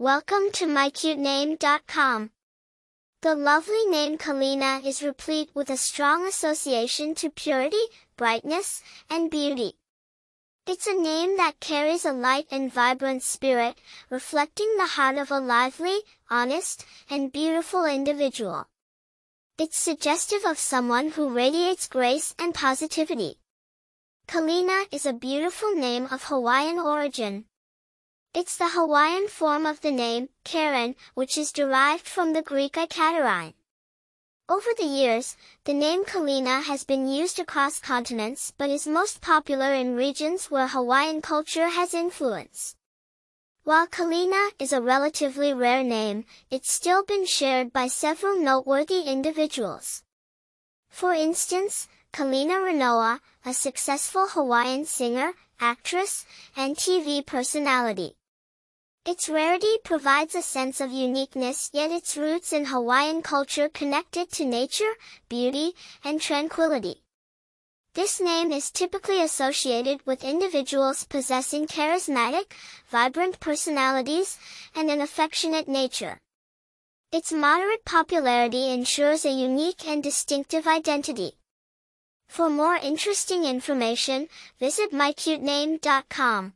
Welcome to mycutename.com. The lovely name Kalena is replete with a strong association to purity, brightness, and beauty. It's a name that carries a light and vibrant spirit, reflecting the heart of a lively, honest, and beautiful individual. It's suggestive of someone who radiates grace and positivity. Kalena is a beautiful name of Hawaiian origin. It's the Hawaiian form of the name, Karen, which is derived from the Greek Aikaterine. Over the years, the name Kalena has been used across continents but is most popular in regions where Hawaiian culture has influence. While Kalena is a relatively rare name, it's still been shared by several noteworthy individuals. For instance, Kalena Rinoa, a successful Hawaiian singer, actress, and TV personality. Its rarity provides a sense of uniqueness yet its roots in Hawaiian culture connect it to nature, beauty, and tranquility. This name is typically associated with individuals possessing charismatic, vibrant personalities, and an affectionate nature. Its moderate popularity ensures a unique and distinctive identity. For more interesting information, visit mycutename.com.